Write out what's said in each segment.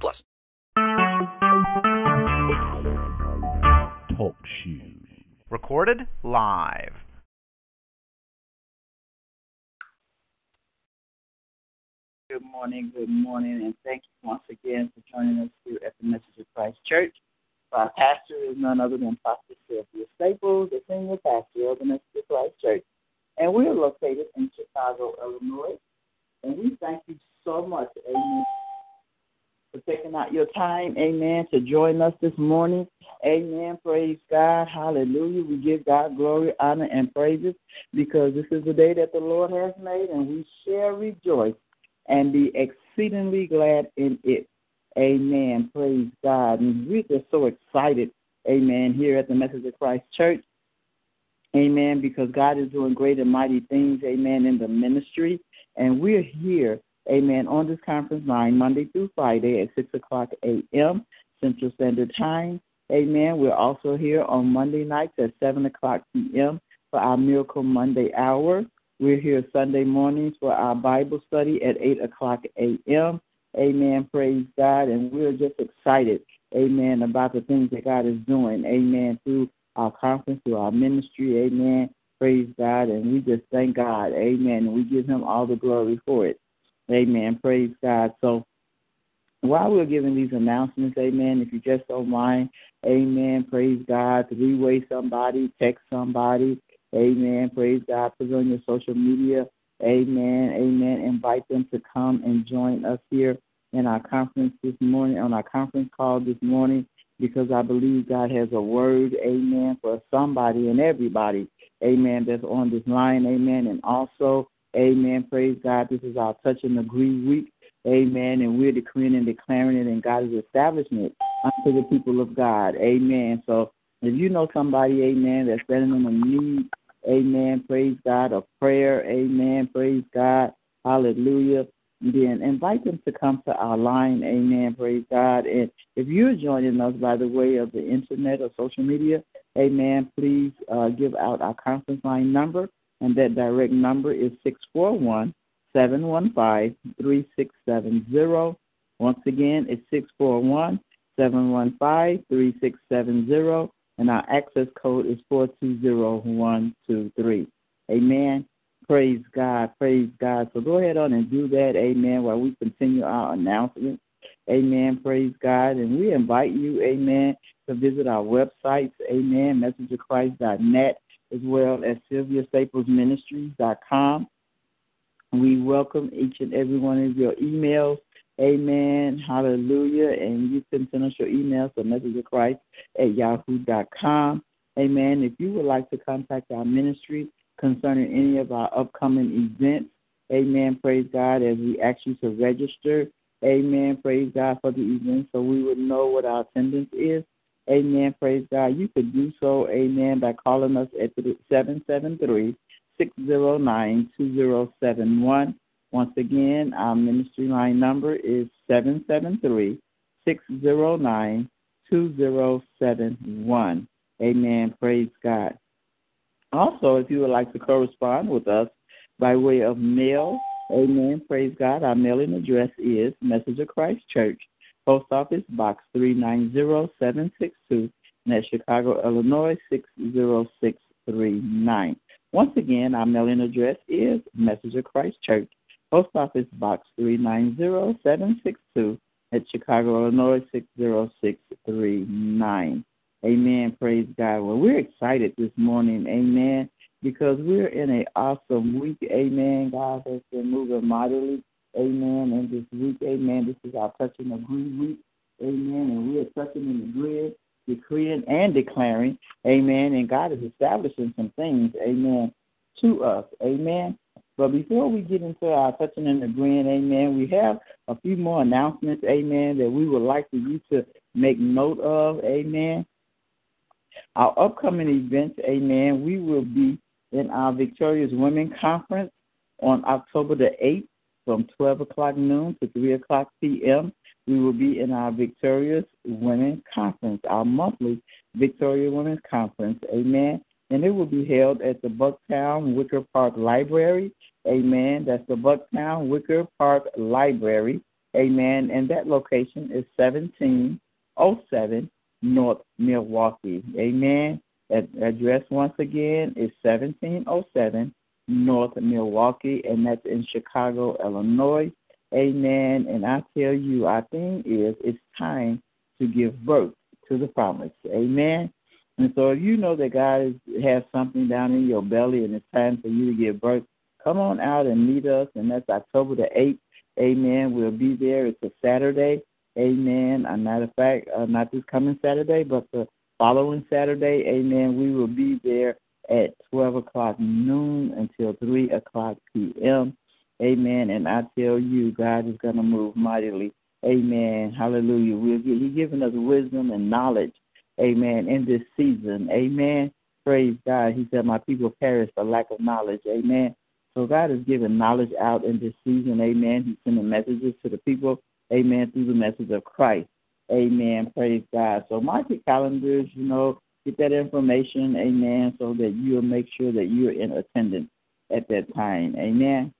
plus. Talk shoes. Recorded live. Good morning, good morning, and thank you once again for joining us here at the Message of Christ Church. Our pastor is none other than Pastor Sylvia Staples, the senior pastor of the Message of Christ Church. And we're located in Chicago, Illinois. And we thank you so much, amen, for taking out your time, amen, to join us this morning. Amen. Praise God. Hallelujah. We give God glory, honor, and praises because this is the day that the Lord has made, and we shall rejoice and be exceedingly glad in it. Amen. Praise God. And we're just so excited, amen, here at the Message of Christ Church. Amen. Because God is doing great and mighty things, amen, in the ministry. And we're here, amen, on this conference line Monday through Friday at 6 o'clock a.m. Central Standard Time. Amen. We're also here on Monday nights at 7 o'clock p.m. for our Miracle Monday hour. We're here Sunday mornings for our Bible study at 8 o'clock a.m. Amen. Praise God. And we're just excited, amen, about the things that God is doing, amen, through our conference, through our ministry, amen. Praise God. And we just thank God, amen. And we give Him all the glory for it. Amen. Praise God. So while we're giving these announcements, amen, if you just don't mind, amen, praise God, three way somebody, text somebody, amen, praise God, put it on your social media, amen, amen, invite them to come and join us here in our conference this morning, on our conference call this morning, because I believe God has a word, amen, for somebody and everybody, amen, that's on this line, amen, and also, amen, praise God, this is our touch and agree week, Amen. And we're decreeing and declaring it, and God is establishing unto the people of God. Amen. So if you know somebody, amen, that's standing in a need, amen, praise God, of prayer, amen, praise God, hallelujah, then invite them to come to our line, amen, praise God. And if you're joining us by the way of the internet or social media, amen, please uh, give out our conference line number, and that direct number is 641- 715 3670. Once again, it's 641 715 3670, and our access code is 420123. Amen. Praise God. Praise God. So go ahead on and do that. Amen. While we continue our announcements. Amen. Praise God. And we invite you, amen, to visit our websites, amen, messageofchrist.net, as well as SylviaStaplesMinistries.com. We welcome each and every one of your emails. Amen. Hallelujah. And you can send us your emails to messageofchrist at yahoo.com. Amen. If you would like to contact our ministry concerning any of our upcoming events, amen. Praise God as we ask you to register. Amen. Praise God for the event so we would know what our attendance is. Amen. Praise God. You could do so, amen, by calling us at 773 609 2071. Once again, our ministry line number is 773 609 2071. Amen. Praise God. Also, if you would like to correspond with us by way of mail, amen. Praise God. Our mailing address is Message of Christ Church, Post Office Box 390762, and that's Chicago, Illinois 60639. Once again, our mailing address is Message of Christ Church, Post Office Box 390762 at Chicago, Illinois 60639. Amen. Praise God. Well, we're excited this morning. Amen. Because we're in an awesome week. Amen. God has been moving mightily. Amen. And this week, amen. This is our touching and agree week. Amen. And we are touching and agreeing, decreeing and declaring. Amen. And God is establishing some things. Amen. To us. Amen. But before we get into our touching and agreeing, amen, we have a few more announcements, amen, that we would like for you to make note of, amen. Our upcoming events, amen, we will be in our Victorious Women Conference on October the 8th from 12 o'clock noon to 3 o'clock p.m. We will be in our Victorious Women Conference, our monthly Victorious Women's Conference, amen. And it will be held at the Bucktown Wicker Park Library, amen. That's the Bucktown Wicker Park Library, amen. And that location is 1707 North Milwaukee, amen. That address once again is 1707 North Milwaukee, and that's in Chicago, Illinois. Amen. And I tell you, our thing is it's time to give birth to the promise. Amen. And so if you know that God has something down in your belly and it's time for you to give birth, come on out and meet us. And that's October the 8th. Amen. We'll be there. It's a Saturday. Amen. A matter of fact, uh, not this coming Saturday, but the following Saturday. Amen. We will be there at 12 o'clock noon until 3 o'clock p.m. Amen. And I tell you, God is going to move mightily. Amen. Hallelujah. We're, he's giving us wisdom and knowledge. Amen. In this season. Amen. Praise God. He said, My people perish for lack of knowledge. Amen. So God is giving knowledge out in this season. Amen. He's sending messages to the people. Amen. Through the message of Christ. Amen. Praise God. So mark your calendars, you know, get that information, amen, so that you'll make sure that you're in attendance at that time. Amen.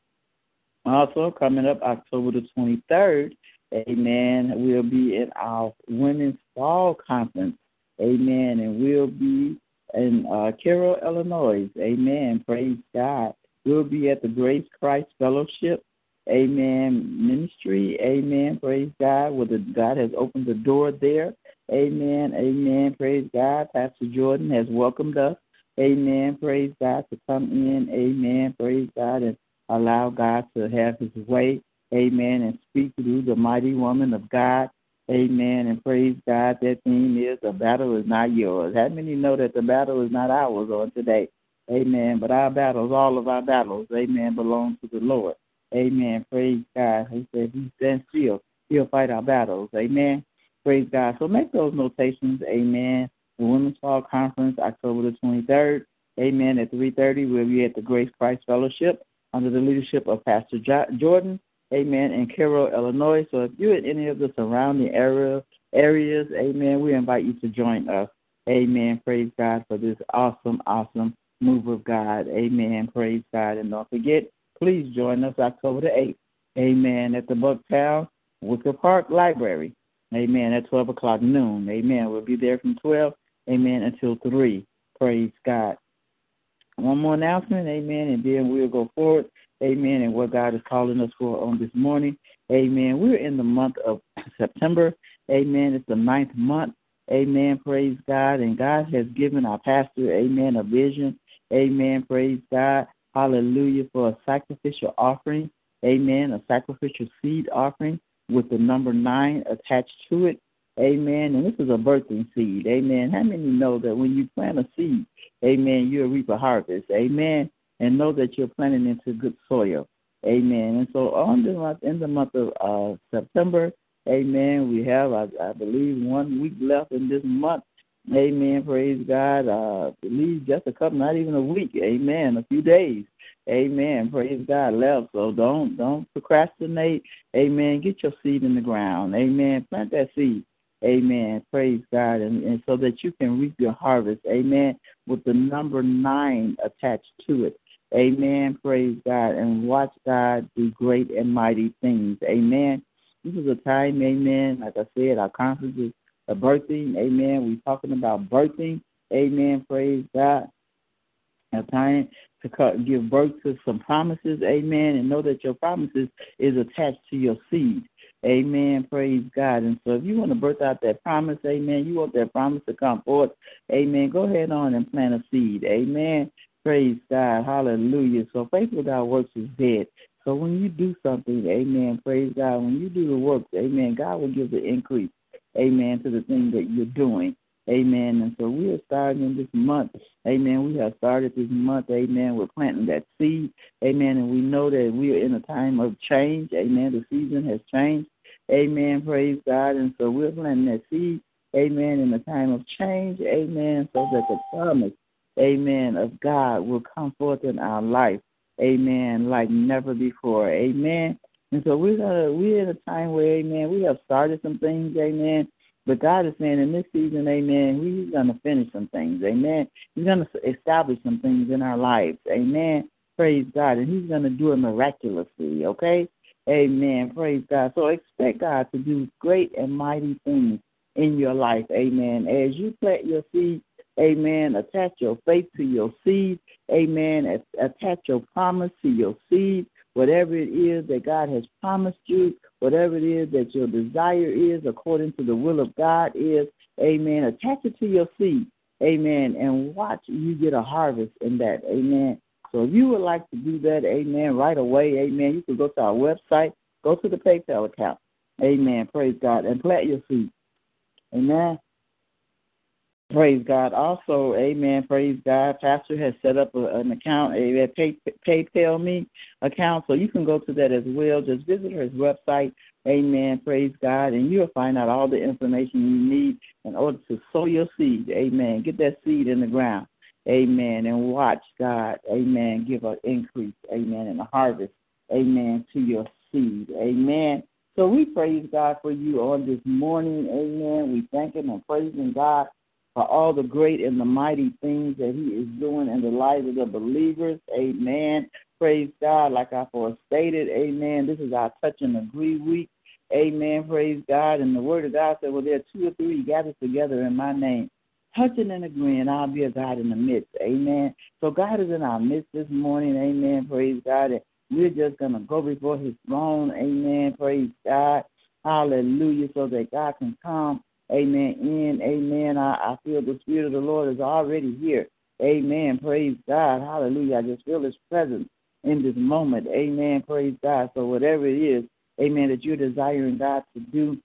Also, coming up October the 23rd, amen, we'll be in our Women's Fall Conference, amen, and we'll be in uh, Cairo, Illinois, amen. Praise God. We'll be at the Grace Christ Fellowship, amen, ministry, amen. Praise God, where the, God has opened the door there, amen, amen. Praise God. Pastor Jordan has welcomed us, amen. Praise God to come in, amen. Praise God, and allow God to have his way. Amen. And speak through the mighty woman of God. Amen. And praise God. That theme is the battle is not yours. How many know that the battle is not ours on today? Amen. But our battles, all of our battles, amen, belong to the Lord. Amen. Praise God. He said he stands still. He'll fight our battles. Amen. Praise God. So make those notations. Amen. The Women's Fall Conference, October the 23rd. Amen. At 3.30, we'll be at the Grace Christ Fellowship under the leadership of Pastor Jordan, amen, in Cairo, Illinois. So if you're in any of the surrounding area, areas, amen, we invite you to join us. Amen. Praise God for this awesome, awesome move of God. Amen. Praise God. And don't forget, please join us October the 8th. Amen. At the Bucktown Wicker Park Library. Amen. At 12 o'clock noon. Amen. We'll be there from 12, amen, until 3. Praise God. One more announcement, amen, and then we'll go forward, amen, and what God is calling us for on this morning. Amen. We're in the month of September. Amen. It's the ninth month. Amen. Praise God. And God has given our pastor, amen, a vision. Amen. Praise God. Hallelujah for a sacrificial offering. Amen. A sacrificial seed offering with the number nine attached to it. Amen. And this is a birthing seed. Amen. How many know that when you plant a seed, amen, you'll reap a harvest? Amen. And know that you're planting into good soil. Amen. And so on the month, in the month of uh, September, amen, we have, I, I believe, one week left in this month. Amen. Praise God. Uh, believe just a couple, not even a week. Amen. A few days. Amen. Praise God left. So don't don't procrastinate. Amen. Get your seed in the ground. Amen. Plant that seed. Amen. Praise God. And, and so that you can reap your harvest. Amen. With the number nine attached to it. Amen. Praise God. And watch God do great and mighty things. Amen. This is a time, amen. Like I said, our conference is a birthing. Amen. We're talking about birthing. Amen. Praise God. A time to give birth to some promises. Amen. And know that your promises is attached to your seed. Amen. Praise God. And so if you want to birth out that promise, amen, you want that promise to come forth, amen, go ahead on and plant a seed. Amen. Praise God. Hallelujah. So faith without works is dead. So when you do something, amen, praise God, when you do the work, amen, God will give the increase, amen, to the thing that you're doing. Amen. And so we are starting in this month. Amen. We have started this month. Amen. We're planting that seed. Amen. And we know that we are in a time of change. Amen. The season has changed. Amen. Praise God. And so we're planting that seed. Amen. In a time of change. Amen. So that the promise, amen, of God will come forth in our life. Amen. Like never before. Amen. And so we're gonna we're in a time where, amen, we have started some things, amen. But God is saying in this season, amen, He's to finish some things, amen. He's to establish some things in our lives, amen. Praise God. And He's to do it miraculously, okay? Amen. Praise God. So expect God to do great and mighty things in your life, amen. As you plant your seed, amen, attach your faith to your seed, amen. Attach your promise to your seed, whatever it is that God has promised you, whatever it is that your desire is according to the will of God is, amen. Attach it to your seed, amen, and watch you get a harvest in that, amen. So if you would like to do that, amen, right away, amen, you can go to our website, go to the PayPal account, amen, praise God, and plant your seed, amen. Praise God. Also, amen. Praise God. Pastor has set up a, an account, a pay, PayPal Me account, so you can go to that as well. Just visit his website. Amen. Praise God. And you'll find out all the information you need in order to sow your seed. Amen. Get that seed in the ground. Amen. And watch God. Amen. Give an increase. Amen. And a harvest. Amen. To your seed. Amen. So we praise God for you on this morning. Amen. We thank Him and praising God for all the great and the mighty things that He is doing in the lives of the believers. Amen. Praise God. Like I first stated, Amen. This is our touch and agree week. Amen. Praise God. And the Word of God said, Well, there are two or three gathered together in my name. Touching and agreeing, I'll be a God in the midst. Amen. So God is in our midst this morning. Amen. Praise God. And we're just going to go before His throne. Amen. Praise God. Hallelujah. So that God can come Amen. In, amen. I, I feel the Spirit of the Lord is already here. Amen. Praise God. Hallelujah. I just feel His presence in this moment. Amen. Praise God. So, whatever it is, amen, that you're desiring God to do,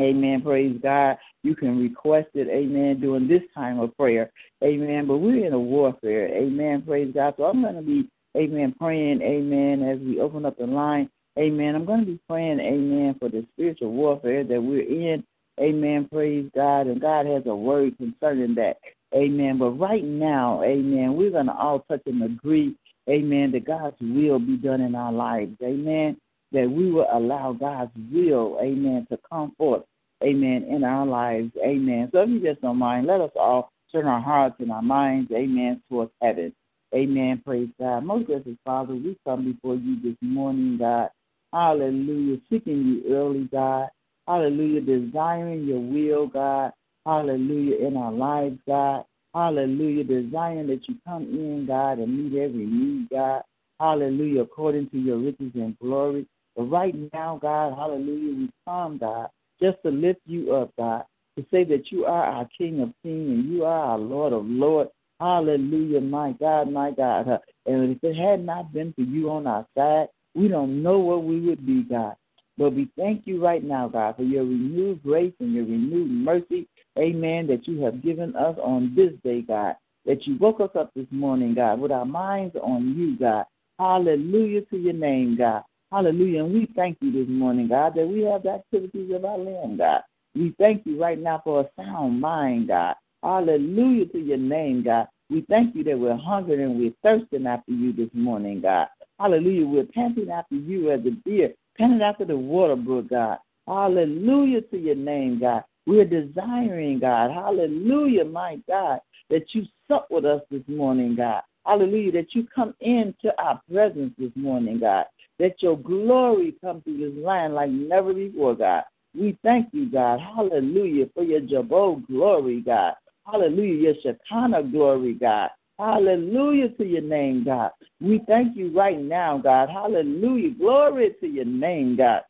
amen. Praise God. You can request it, amen, during this time of prayer. Amen. But we're in a warfare. Amen. Praise God. So, I'm going to be, amen, praying, amen, as we open up the line. Amen. I'm going to be praying, amen, for the spiritual warfare that we're in. Amen. Praise God. And God has a word concerning that. Amen. But right now, amen, we're going to all touch and agree, amen, that God's will be done in our lives. Amen. That we will allow God's will, amen, to come forth, amen, in our lives. Amen. So if you just don't mind, let us all turn our hearts and our minds, amen, towards heaven. Amen. Praise God. Most gracious Father, we come before you this morning, God. Hallelujah. Seeking you early, God. Hallelujah. Desiring your will, God. Hallelujah. In our lives, God. Hallelujah. Desiring that you come in, God, and meet every need, God. Hallelujah. According to your riches and glory. But right now, God, hallelujah, we come, God, just to lift you up, God, to say that you are our King of Kings and you are our Lord of Lords. Hallelujah, my God, my God. And if it had not been for you on our side, we don't know where we would be, God. But we thank you right now, God, for your renewed grace and your renewed mercy, amen, that you have given us on this day, God. That you woke us up this morning, God, with our minds on you, God. Hallelujah to your name, God. Hallelujah. And we thank you this morning, God, that we have the activities of our land, God. We thank you right now for a sound mind, God. Hallelujah to your name, God. We thank you that we're hungry and we're thirsting after you this morning, God. Hallelujah. We're panting after you as a deer Panting after the water brook, God. Hallelujah to your name, God. We're desiring, God. Hallelujah, my God, that you sup with us this morning, God. Hallelujah, that you come into our presence this morning, God. That your glory come through this land like never before, God. We thank you, God. Hallelujah, for your Kabod glory, God. Hallelujah, your Shekinah glory, God. Hallelujah to your name, God. We thank you right now, God. Hallelujah. Glory to your name, God.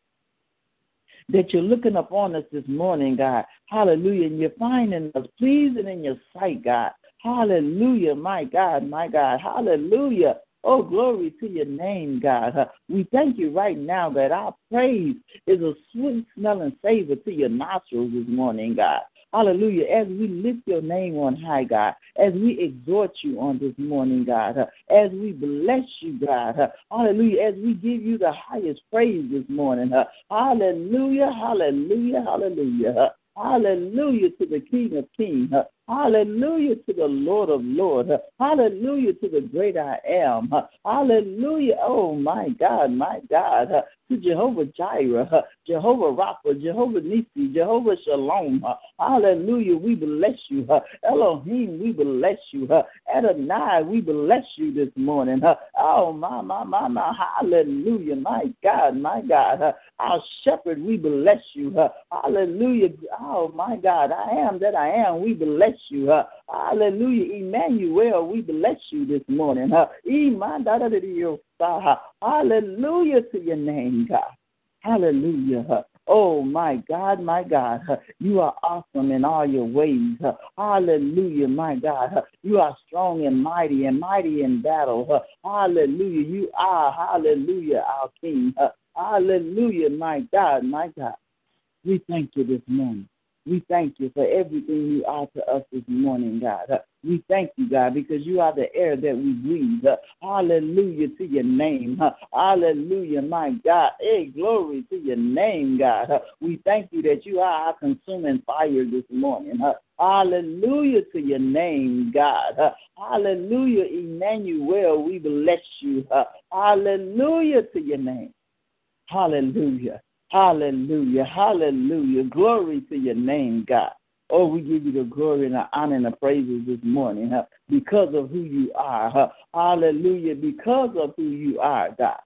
That you're looking upon us this morning, God. Hallelujah. And you're finding us pleasing in your sight, God. Hallelujah, my God, my God. Hallelujah. Oh, glory to your name, God. Uh, we thank you right now that our praise is a sweet smelling savor to your nostrils this morning, God. Hallelujah. As we lift your name on high, God, as we exhort you on this morning, God, uh, as we bless you, God, uh, hallelujah, as we give you the highest praise this morning, uh, hallelujah, hallelujah, hallelujah. Hallelujah to the King of Kings. Hallelujah to the Lord of Lords. Hallelujah to the great I am. Hallelujah. Oh my God, my God. To Jehovah Jireh, Jehovah Rapha, Jehovah Nisi, Jehovah Shalom. Hallelujah. We bless you. Elohim, we bless you. Adonai, we bless you this morning. Oh my, my, my, my. Hallelujah. My God, my God. Our shepherd, we bless you. Hallelujah. Oh my God, I am that I am. We bless you. Hallelujah. Emmanuel, we bless you this morning. Hallelujah to your name, God. Hallelujah. Oh, my God, my God. You are awesome in all your ways. Hallelujah, my God. You are strong and mighty and mighty in battle. Hallelujah. You are, hallelujah, our King. Hallelujah, my God, my God. We thank you this morning. We thank you for everything you are to us this morning, God. We thank you, God, because you are the air that we breathe. Hallelujah to your name. Hallelujah, my God. Hey, glory to your name, God. We thank you that you are our consuming fire this morning. Hallelujah to your name, God. Hallelujah, Emmanuel. We bless you. Hallelujah to your name. Hallelujah. Hallelujah. Hallelujah. Glory to your name, God. Oh, we give you the glory and the honor and the praises this morning huh? because of who you are. Huh? Hallelujah. Because of who you are, God.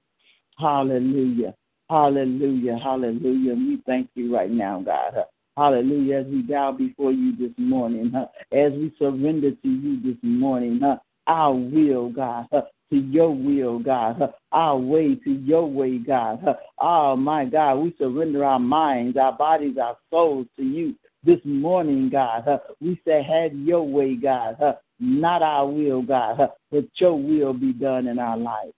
Hallelujah. Hallelujah. Hallelujah. We thank you right now, God. Huh? Hallelujah. As we bow before you this morning, huh? as we surrender to you this morning, huh? Our will, God, to your will, God, our way to your way, God. Oh, my God, we surrender our minds, our bodies, our souls to you this morning, God. We say, have your way, God. Not our will, God, but your will be done in our life.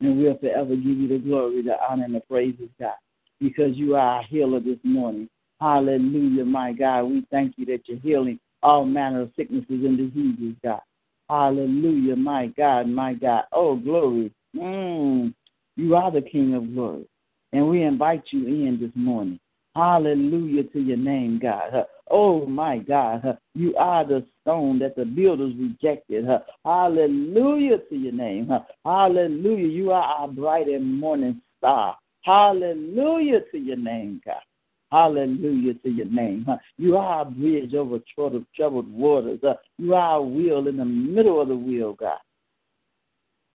And we'll forever give you the glory, the honor, and the praises, God, because you are our healer this morning. Hallelujah, my God. We thank you that you're healing all manner of sicknesses and diseases, God. Hallelujah, my God, my God. Oh, glory. Mm, you are the King of glory. And we invite you in this morning. Hallelujah to your name, God. Oh, my God. You are the stone that the builders rejected. Hallelujah to your name. Hallelujah. You are our bright and morning star. Hallelujah to your name, God. Hallelujah to your name. You are a bridge over troubled waters. You are a wheel in the middle of the wheel, God.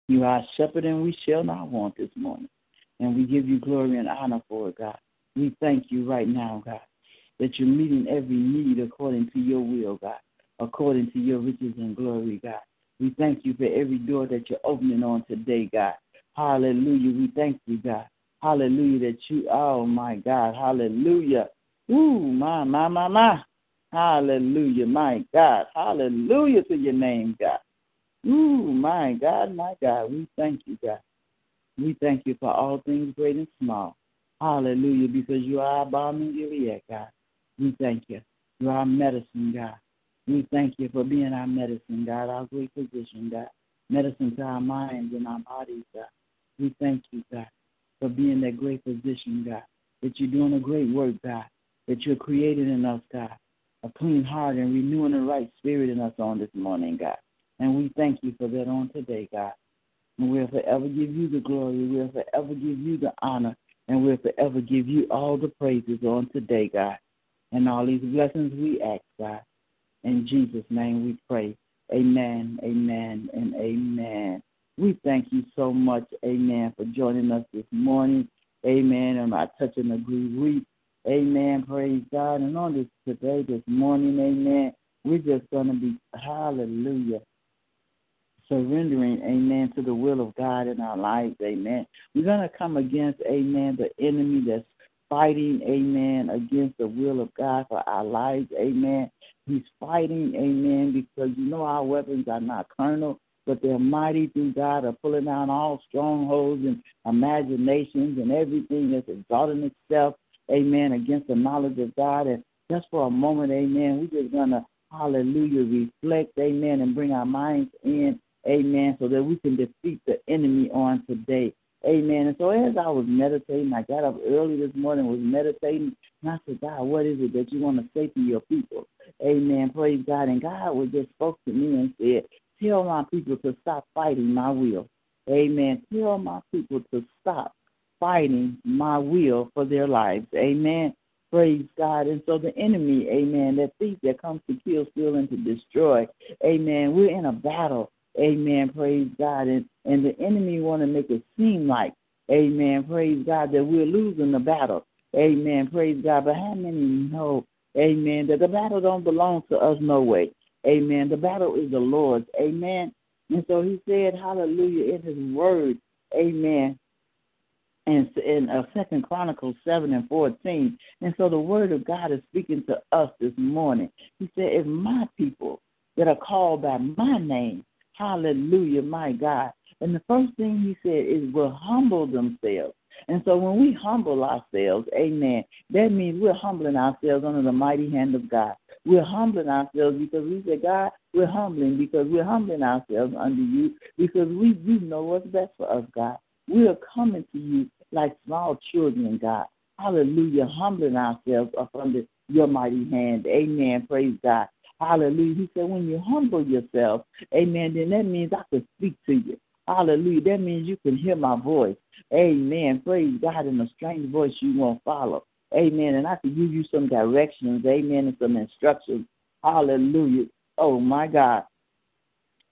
You are a shepherd, and we shall not want this morning. And we give you glory and honor for it, God. We thank you right now, God, that you're meeting every need according to your will, God, according to your riches and glory, God. We thank you for every door that you're opening on today, God. Hallelujah. We thank you, God. Hallelujah. That you, oh my God. Hallelujah. Ooh, my, my, my, my. Hallelujah, my God. Hallelujah to your name, God. Ooh, my God, my God. We thank you, God. We thank you for all things great and small. Hallelujah, because you are our balm in Gilead, God. We thank you. You are our medicine, God. We thank you for being our medicine, God, our great physician, God. Medicine to our minds and our bodies, God. We thank you, God for being that great physician, God. That you're doing a great work, God. That you're creating in us, God, a clean heart and renewing the right spirit in us on this morning, God. And we thank you for that on today, God. And we'll forever give you the glory. We'll forever give you the honor. And we'll forever give you all the praises on today, God. And all these blessings we ask, God. In Jesus' name we pray. Amen, amen, and amen. We thank you so much, amen, for joining us this morning. Amen. And I touch and agree week. Amen. Praise God. And on this today, this morning, amen, we're just going to be, hallelujah, surrendering, amen, to the will of God in our lives, amen. We're going to come against, amen, the enemy that's fighting, amen, against the will of God for our lives, amen. He's fighting, amen, because you know our weapons are not carnal, but they're mighty through God of pulling down all strongholds and imaginations and everything that's exalting itself, amen, against the knowledge of God and just for a moment, amen, we're just going to, hallelujah, reflect, amen, and bring our minds in, amen, so that we can defeat the enemy on today. Amen. And so as I was meditating, I got up early this morning, was meditating, and I said, God, what is it that you want to say to your people? Amen. Praise God. And God was just spoke to me and said, Tell my people to stop fighting my will. Amen. Tell my people to stop fighting my will for their lives. Amen. Praise God. And so the enemy, amen, that thief that comes to kill, steal, and to destroy, amen, we're in a battle. Amen. Praise God. And, and the enemy want to make it seem like, amen, praise God, that we're losing the battle. Amen. Praise God. But how many know, amen, that the battle don't belong to us no way. Amen. The battle is the Lord's. Amen. And so he said, hallelujah, in his word. Amen. And in uh, Second Chronicles seven and fourteen, and so the word of God is speaking to us this morning. He said, "If my people that are called by my name Hallelujah, my God. And the first thing he said is will humble themselves. And so when we humble ourselves, amen, that means we're humbling ourselves under the mighty hand of God. We're humbling ourselves because we say, God, we're humbling because we're humbling ourselves under you because we you know what's best for us, God. We are coming to you like small children, God. Hallelujah, humbling ourselves up under your mighty hand. Amen. Praise God. Hallelujah. He said, when you humble yourself, amen, then that means I can speak to you. Hallelujah. That means you can hear my voice. Amen. Praise God in a strange voice you won't follow. Amen. And I can give you some directions. Amen. And some instructions. Hallelujah. Oh my God.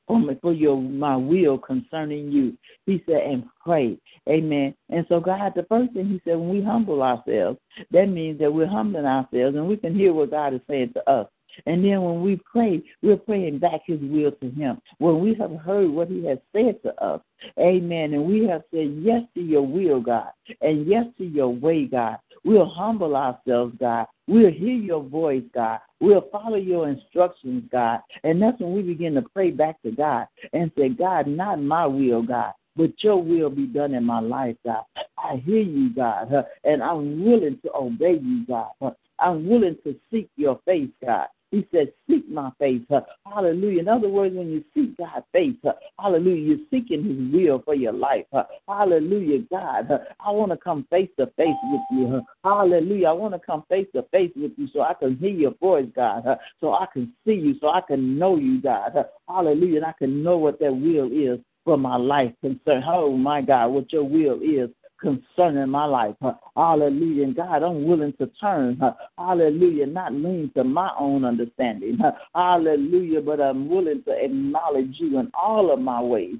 For me for your my will concerning you. He said, and pray. Amen. And so God, the first thing he said, when we humble ourselves, that means that we're humbling ourselves and we can hear what God is saying to us. And then when we pray, we're praying back his will to him. When we have heard what he has said to us, amen, and we have said yes to your will, God, and yes to your way, God, we'll humble ourselves, God. We'll hear your voice, God. We'll follow your instructions, God. And that's when we begin to pray back to God and say, God, not my will, God, but your will be done in my life, God. I hear you, God, and I'm willing to obey you, God. I'm willing to seek your face, God. He said, Seek my face. Hallelujah. In other words, when you seek God's face, hallelujah, you're seeking his will for your life. Hallelujah, God. I want to come face to face with you. Hallelujah. I want to come face to face with you so I can hear your voice, God. So I can see you, so I can know you, God. Hallelujah. And I can know what that will is for my life concern. Oh my God, what your will is concerning my life. Hallelujah. And God, I'm willing to turn. Hallelujah. Not lean to my own understanding. Hallelujah. But I'm willing to acknowledge you in all of my ways.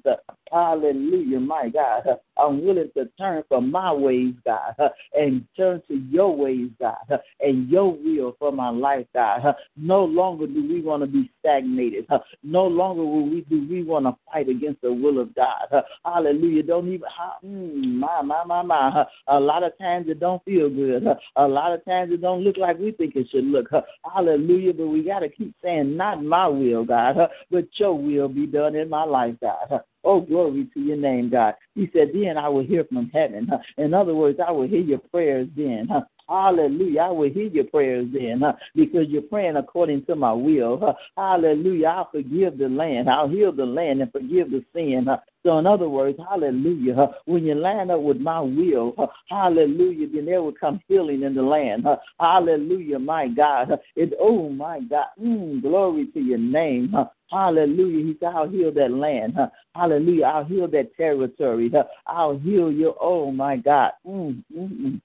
Hallelujah. My God. I'm willing to turn from my ways, God, and turn to your ways, God, and your will for my life, God. No longer do we want to be stagnated. No longer will we do we want to fight against the will of God. Hallelujah. Don't even mm, my my my my. A lot of times it don't feel good. A lot of times it don't look like we think it should look. Hallelujah. But we got to keep saying, not my will, God, but your will be done in my life, God. Oh, glory to your name, God. He said, Then I will hear from heaven. In other words, I will hear your prayers then. Hallelujah. I will hear your prayers then huh? because you're praying according to my will. Huh? Hallelujah. I'll forgive the land. I'll heal the land and forgive the sin. Huh? So, in other words, hallelujah. When you line up with my will, hallelujah, then there will come healing in the land. Hallelujah, my God. It, oh, my God. Mm, glory to your name. Hallelujah. He said, I'll heal that land. Hallelujah. I'll heal that territory. I'll heal you. oh, my God. Mm, mm, mm.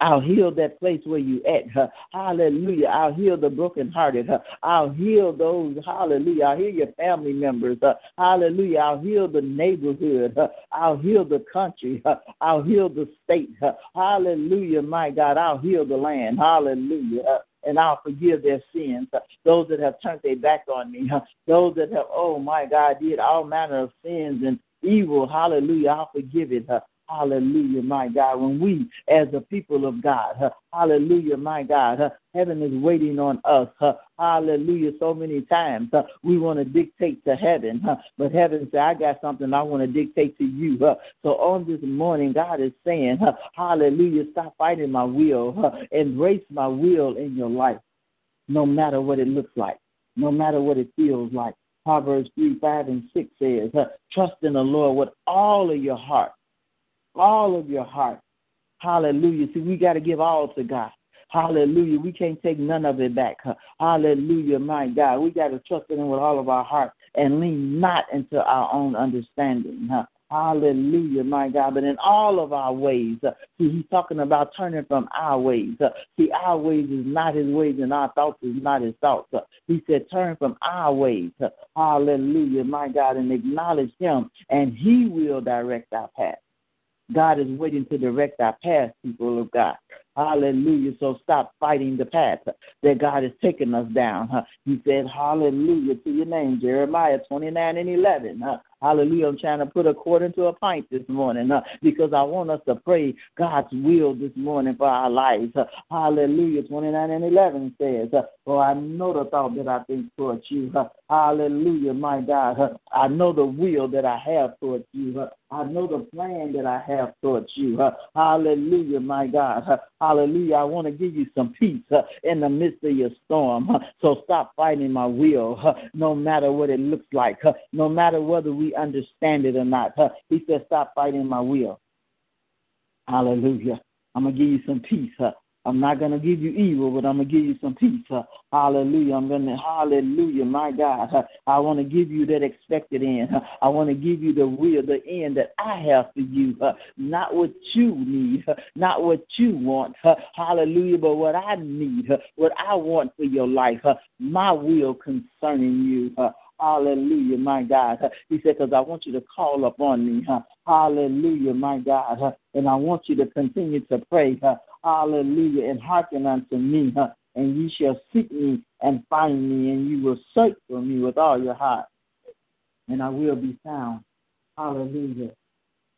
I'll heal that place where you at. Huh? Hallelujah. I'll heal the brokenhearted. Huh? I'll heal those. Hallelujah. I'll heal your family members. Huh? Hallelujah. I'll heal the neighborhood. Huh? I'll heal the country. Huh? I'll heal the state. Huh? Hallelujah. My God. I'll heal the land. Hallelujah. Huh? and I'll forgive their sins. Those that have turned their back on me, those that have, oh my God, did all manner of sins and evil, hallelujah, I'll forgive it. Hallelujah, my God. When we, as a people of God, hallelujah, my God, heaven is waiting on us. Hallelujah, so many times we want to dictate to heaven, but heaven said, I got something I want to dictate to you. So on this morning, God is saying, hallelujah, stop fighting my will, embrace my will in your life, no matter what it looks like, no matter what it feels like. Proverbs 3, 5, and 6 says, Trust in the Lord with all of your heart all of your heart. Hallelujah. See, we got to give all to God. Hallelujah. We can't take none of it back. Hallelujah, my God. We got to trust in Him with all of our heart and lean not into our own understanding. Hallelujah, my God. But in all of our ways, uh, see, he's talking about turning from our ways. Uh, see, our ways is not his ways, and our thoughts is not his thoughts. Uh, he said, turn from our ways. Hallelujah, my God, and acknowledge him, and he will direct our path. God is waiting to direct our path, people of God. Hallelujah. So stop fighting the path that God has taken us down. He said, Hallelujah to your name, Jeremiah 29 and 11. Hallelujah. I'm trying to put a quarter into a pint this morning uh, because I want us to pray God's will this morning for our lives. Uh, hallelujah. 29 and 11 says, uh, I know the thought that I think towards you. Uh, hallelujah, my God. Uh, I know the will that I have towards you. Uh, I know the plan that I have towards you. Uh, hallelujah, my God. Uh, hallelujah. I want to give you some peace uh, in the midst of your storm. Uh, so stop fighting my will, uh, no matter what it looks like, uh, no matter whether we understand it or not. He said, Stop fighting my will. Hallelujah. I'm going to give you some peace. I'm not going to give you evil, but I'm going to give you some peace. Hallelujah. I'm going to, hallelujah, my God. I want to give you that expected end. I want to give you the will, the end that I have for you. Not what you need, not what you want. Hallelujah, but what I need, what I want for your life. My will concerning you. Hallelujah, my God. He said, because I want you to call upon me. Hallelujah, my God. And I want you to continue to pray. Hallelujah. And hearken unto me. And ye shall seek me and find me, and you will search for me with all your heart. And I will be found. Hallelujah.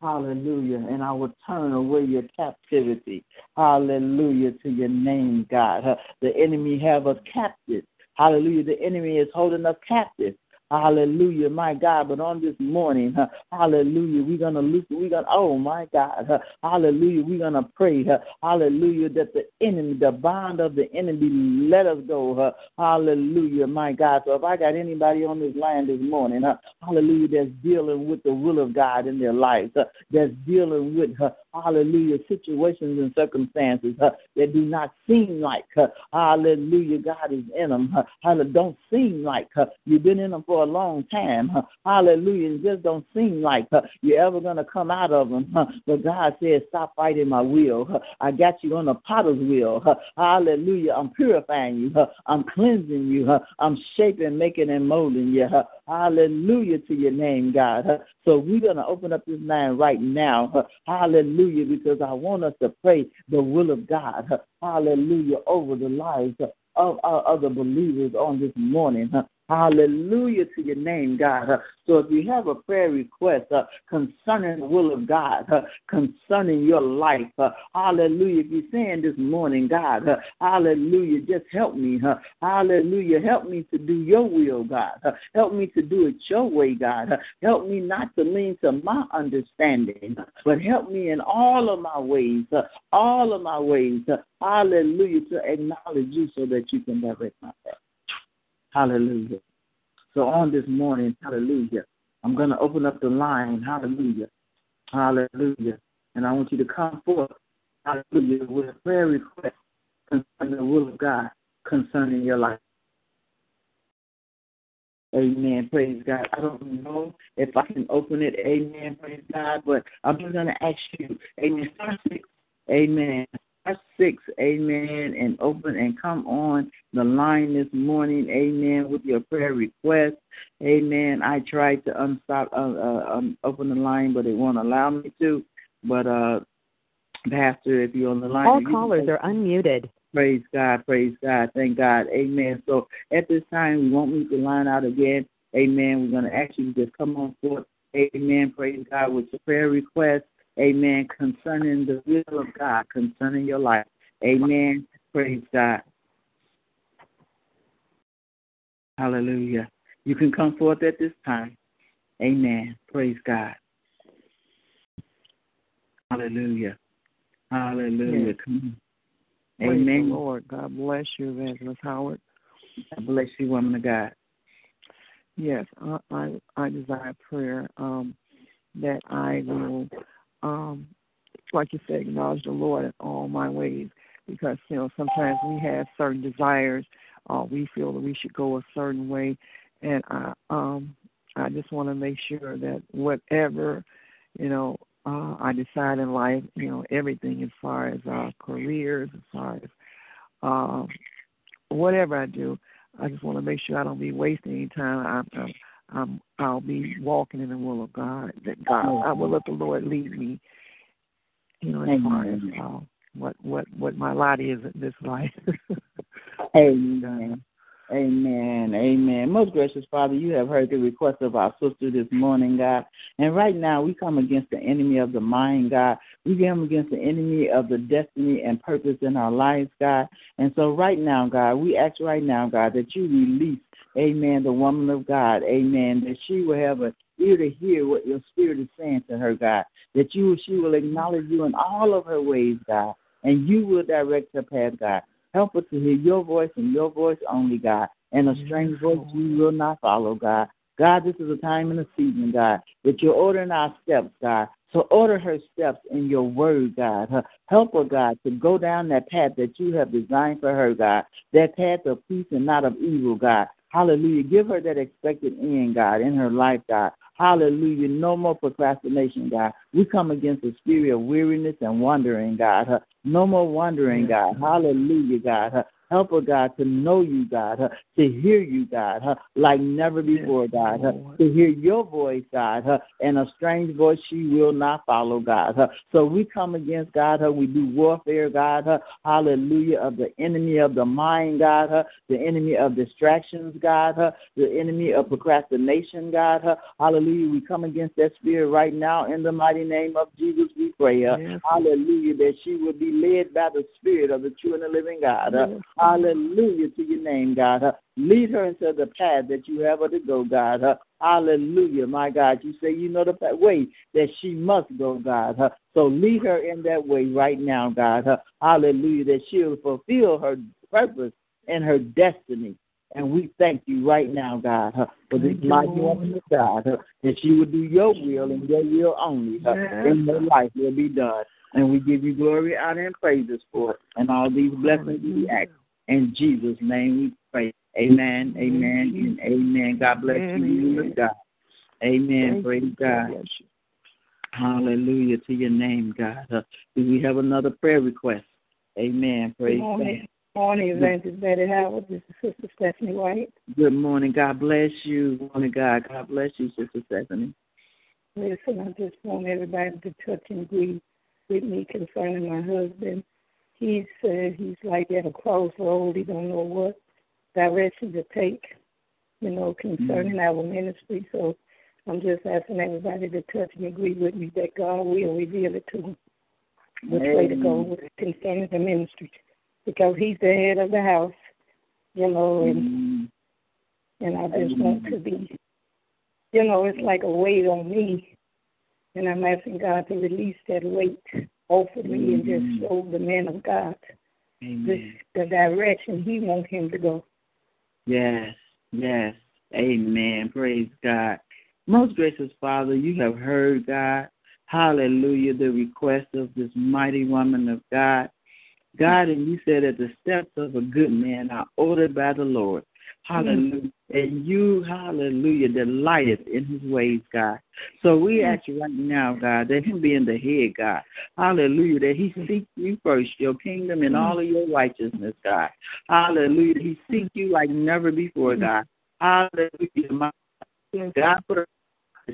Hallelujah. And I will turn away your captivity. Hallelujah to your name, God. The enemy have us captive. Hallelujah. The enemy is holding us captive. Hallelujah, my God. But on this morning, hallelujah, we're to look, we're to, oh my God, hallelujah, we're to pray, hallelujah, that the enemy, the bond of the enemy, let us go. hallelujah, my God. So if I got anybody on this line this morning, hallelujah, that's dealing with the will of God in their life, that's dealing with, hallelujah, situations and circumstances that do not seem like, hallelujah, God is in them. hallelujah, don't seem like you've been in them for a long time. Hallelujah. It just don't seem like uh, you're ever going to come out of them. But God says, stop fighting my will. I got you on the potter's wheel. Hallelujah. I'm purifying you. I'm cleansing you. I'm shaping, making, and molding you. Hallelujah to your name, God. So we're going to open up this line right now. Hallelujah, because I want us to pray the will of God. Hallelujah, over the lives of our other believers on this morning. Hallelujah to your name, God. So if you have a prayer request uh, concerning the will of God, uh, concerning your life, uh, hallelujah. If you're saying this morning, God, uh, hallelujah, just help me. Uh, hallelujah. Help me to do your will, God. Uh, help me to do it your way, God. help me not to lean to my understanding, but help me in all of my ways, all of my ways, hallelujah, to acknowledge you so that you can direct my path. Hallelujah. So on this morning, hallelujah, I'm going to open up the line. Hallelujah. Hallelujah. And I want you to come forth, hallelujah, with a prayer request concerning the will of God concerning your life. Amen. Praise God. I don't know if I can open it. Amen. Praise God. But I'm just going to ask you. Amen. Amen six, amen, and open and come on the line this morning, amen, with your prayer request, amen. I tried to unstop, uh, uh, um, open the line, but it won't allow me to. But, uh, Pastor, if you're on the line, all callers are unmuted. Praise God, praise God, thank God, amen. So at this time, we won't move the line out again, amen. We're going to actually just come on forth, amen. Praise God with your prayer request Amen. Concerning the will of God, concerning your life. Amen. Praise God. Hallelujah. You can come forth at this time. Amen. Praise God. Hallelujah. Hallelujah. Yes. Amen. Lord. God bless you, Evangelist Howard. God bless you, woman of God. Yes, I I, I desire prayer um, that I will, um, like you said, acknowledge the Lord in all my ways. Because you know sometimes we have certain desires, uh, we feel that we should go a certain way, and I um I just want to make sure that whatever you know uh, I decide in life, you know everything as far as uh, careers, as far as um, whatever I do, I just want to make sure I don't be wasting any time. I'm, I'm, I'm I'll be walking in the will of God. That God, I will let the Lord lead me. You know, as far as Amen. uh, what what what my lot is in this life. Amen. Amen. Amen. Most gracious Father, you have heard the request of our sister this morning, God. And right now, we come against the enemy of the mind, God. We come against the enemy of the destiny and purpose in our lives, God. And so, right now, God, we ask right now, God, that you release, amen, the woman of God, amen, that she will have a ear to hear what your spirit is saying to her, God. That you, she will acknowledge you in all of her ways, God. And you will direct her path, God. Help her to hear your voice and your voice only, God. And a strange voice you will not follow, God. God, this is a time and a season, God, that you're ordering our steps, God. So order her steps in your word, God. Her- Help her, God, to go down that path that you have designed for her, God. That path of peace and not of evil, God. Hallelujah. Give her that expected end, God, in her life, God. Hallelujah. No more procrastination, God. We come against the spirit of weariness and wandering, God. Huh? No more wandering, God. Hallelujah, God. Help her, God, to know you, God, huh? to hear you, God, huh? like never before, God, huh? To hear your voice, God, huh? and a strange voice she will not follow, God. huh? So we come against, God, huh? we do warfare, God, huh? hallelujah, of the enemy of the mind, God, huh? the enemy of distractions, God, huh? the enemy of procrastination, God, huh? hallelujah. We come against that spirit right now in the mighty name of Jesus, we pray. huh? Yes, Hallelujah, that she will be led by the Spirit of the true and the living God. Yes. Hallelujah to your name, God. Uh, lead her into the path that you have her to go, God. Uh, hallelujah, my God. You say you know the way that she must go, God. Uh, so lead her in that way right now, God. Hallelujah, that she'll fulfill her purpose and her destiny. And we thank you right now, God, for this mighty woman of God, that she would do your will and your will only. Uh, Yes. in her life will be done. And we give you glory, honor, and praises for it. And all these blessings we ask. In Jesus' name we pray. Amen, amen, and amen. God bless you, woman God. Amen. Thank Praise you. God. Hallelujah to your name, God. Uh, do we have another prayer request? Amen. Praise Good morning. God. Morning, Evangelist Betty Howard. This is Sister Stephanie White. Good morning. God bless you, woman of God. God bless you, Sister Stephanie. Listen, I just want everybody to touch and agree with me concerning my husband. He said he's like at a crossroad. He don't know what direction to take, you know, concerning our ministry. So I'm just asking everybody to touch and agree with me that God will reveal it to him which way to go with concerning the ministry. Because he's the head of the house, you know, and Mm, and I just want to be, you know, it's like a weight on me, and I'm asking God to release that weight me and just mm-hmm. show the man of God this, the direction He wants him to go. Yes, yes. Amen. Praise God. Most gracious Father, you have heard, God. Hallelujah, the request of this mighty woman of God. God, and you said that the steps of a good man are ordered by the Lord. Hallelujah. Mm. And you, hallelujah, delighteth in his ways, God. So we mm. ask you right now, God, that him being the head, God. Hallelujah, that he seek you first, your kingdom and mm. all of your righteousness, God. Hallelujah. He seek you like never before, God. Hallelujah. God, put a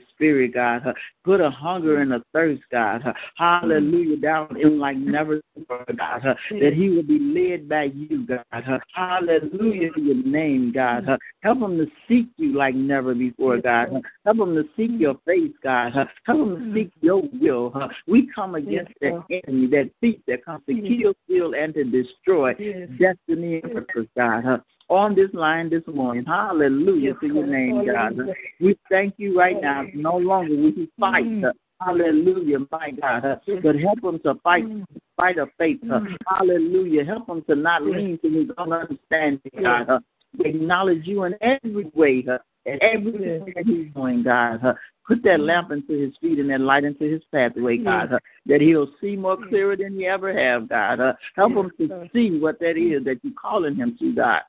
Spirit, God. Put a hunger and a thirst, God. Hallelujah, down in like never before, God. That he will be led by you, God. Hallelujah to your name, God. Help him to seek you like never before, God. Help him to seek your face, God. Help him to mm. seek your will. We come against that enemy, that thief that comes to kill, steal, and to destroy destiny and purpose, God on this line this morning. Hallelujah to your name, God. We thank you right now. No longer will he fight. Mm. Hallelujah, my God. But help him to fight, mm. fight of faith. Mm. Hallelujah. Help him to not lean to his own understanding, God. Acknowledge you in every way, in everything that he's doing, God. Put that lamp into his feet and that light into his pathway, God, that he'll see more clearer than he ever have, God. help him to see what that is that you're calling him to, God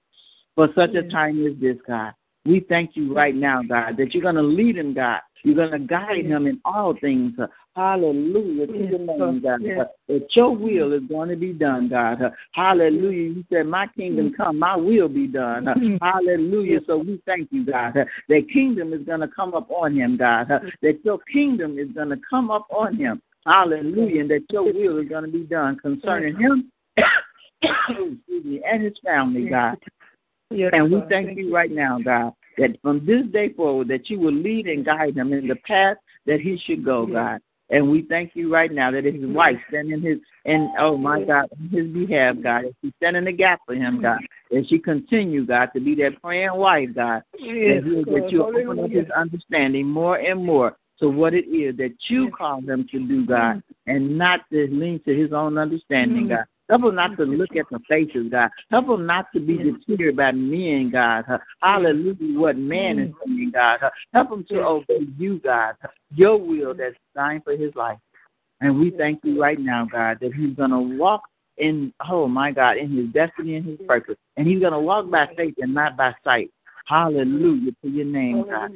for such a time as this, God. We thank you right now, God, that you're going to lead him, God. You're going to guide him in all things. Hallelujah to your name, God. That your will is going to be done, God. Hallelujah. You said, My kingdom come, my will be done. Mm-hmm. Hallelujah. So we thank you, God. That kingdom is going to come up on him, God. That your kingdom is going to come up on him. Hallelujah. And that your will is going to be done concerning him excuse me, and his family, God. Yes, and we thank, thank you right now, God, that from this day forward that you will lead and guide him in the path that he should go, yes. God. And we thank you right now that his wife stand in his and oh my God, on his behalf, God, as she stand in the gap for him, God. As she continue, God, to be that praying wife, God. Yes, that, that you open up his understanding more and more to what it is that you call him to do, God, mm. and not to lean to his own understanding, mm. God. Help them not to look at the faces, God. Help them not to be deterred by men, God. Hallelujah, what man is saying, God. Help them to obey you, God. Your will that's designed for his life. And we thank you right now, God, that he's going to walk in, oh my God, in his destiny and his purpose. And he's going to walk by faith and not by sight. Hallelujah to your name, God.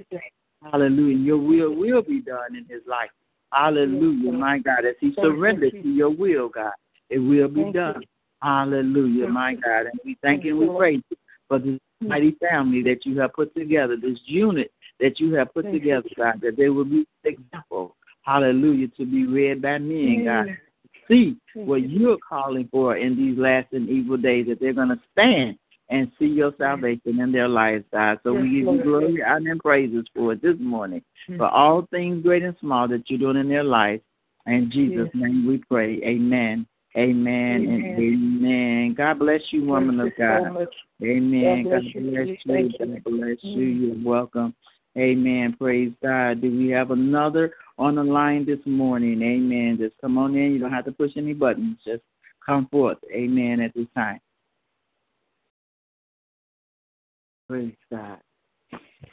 Hallelujah. Your will will be done in his life. Hallelujah, my God, as he surrenders to your will, God. It will be thank done. You. Hallelujah, my God. And we thank you and we praise you for this mm. mighty family that you have put together, this unit that you have put thank together, God, that they will be example. Hallelujah, to be read by men, God. See what you're calling for in these last and evil days, that they're going to stand and see your salvation in their lives, God. So we give you glory, honor, and praises for it this morning, mm. for all things great and small that you're doing in their lives. In Jesus' name we pray. Amen. Amen, amen. and amen. God bless you, woman of God. amen. God bless, God bless you. you. God bless you. Mm-hmm. You're welcome. Amen. Praise God. Do we have another on the line this morning? Amen. Just come on in. You don't have to push any buttons. Just come forth. Amen. At this time. Praise God.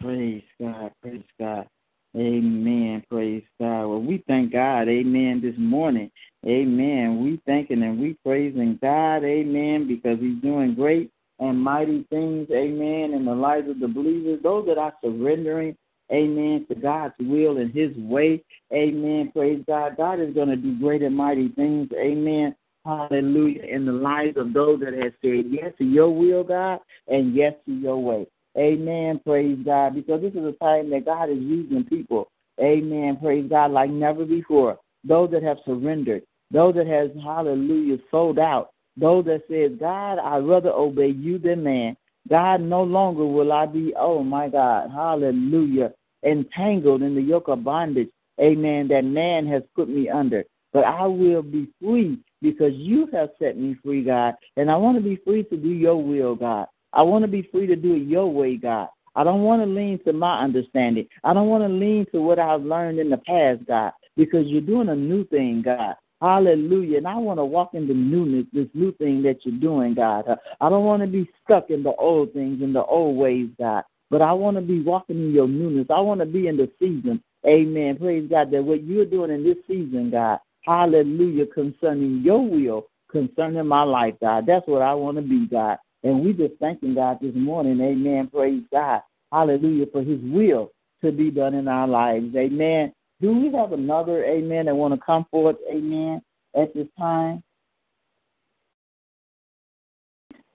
Praise God. Praise God. Amen. Praise God. Well, we thank God. Amen. This morning. Amen. We thanking and we praising God. Amen. Because He's doing great and mighty things. Amen. In the lives of the believers, those that are surrendering. Amen. To God's will and His way. Amen. Praise God. God is going to do great and mighty things. Amen. Hallelujah. In the lives of those that have said yes to your will, God, and yes to your way. Amen. Praise God. Because this is a time that God is using people. Amen. Praise God like never before. Those that have surrendered. Those that has, hallelujah, sold out. Those that says, God, I'd rather obey you than man. God, no longer will I be, oh my God, hallelujah, entangled in the yoke of bondage. Amen. That man has put me under. But I will be free because you have set me free, God. And I want to be free to do your will, God. I want to be free to do it your way, God. I don't want to lean to my understanding. I don't want to lean to what I've learned in the past, God, because you're doing a new thing, God. Hallelujah. And I want to walk in the newness, this new thing that you're doing, God. I don't want to be stuck in the old things, in the old ways, God. But I want to be walking in your newness. I want to be in the season. Amen. Praise God that what you're doing in this season, God. Hallelujah. Concerning your will, concerning my life, God. That's what I want to be, God. And we just thanking God this morning. Amen. Praise God. Hallelujah for his will to be done in our lives. Amen. Do we have another amen that want to come forth? Amen. At this time.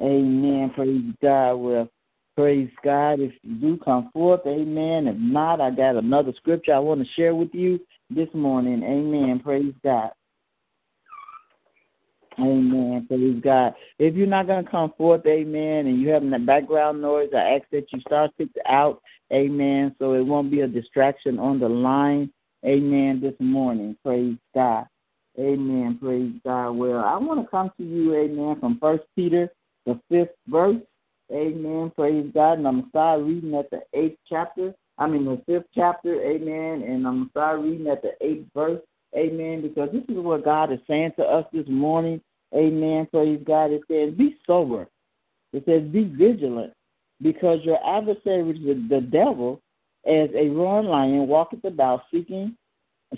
Amen. Praise God. Well, Praise God. If you do come forth, amen. If not, I got another scripture I want to share with you this morning. Amen. Praise God. Amen. Praise God. If you're not going to come forth, amen, and you're having that background noise, I ask that you start it out, amen, so it won't be a distraction on the line, amen, this morning. Praise God. Amen. Praise God. Well, I want to come to you, amen, from First Peter, the fifth verse. Amen. Praise God. And I'm going to start reading at the eighth chapter. I mean, the fifth chapter. Amen. And I'm going to start reading at the eighth verse. Amen. Because this is what God is saying to us this morning. Amen. Praise God. It says, Be sober. It says, Be vigilant, because your adversary, the devil, as a roaring lion, walketh about seeking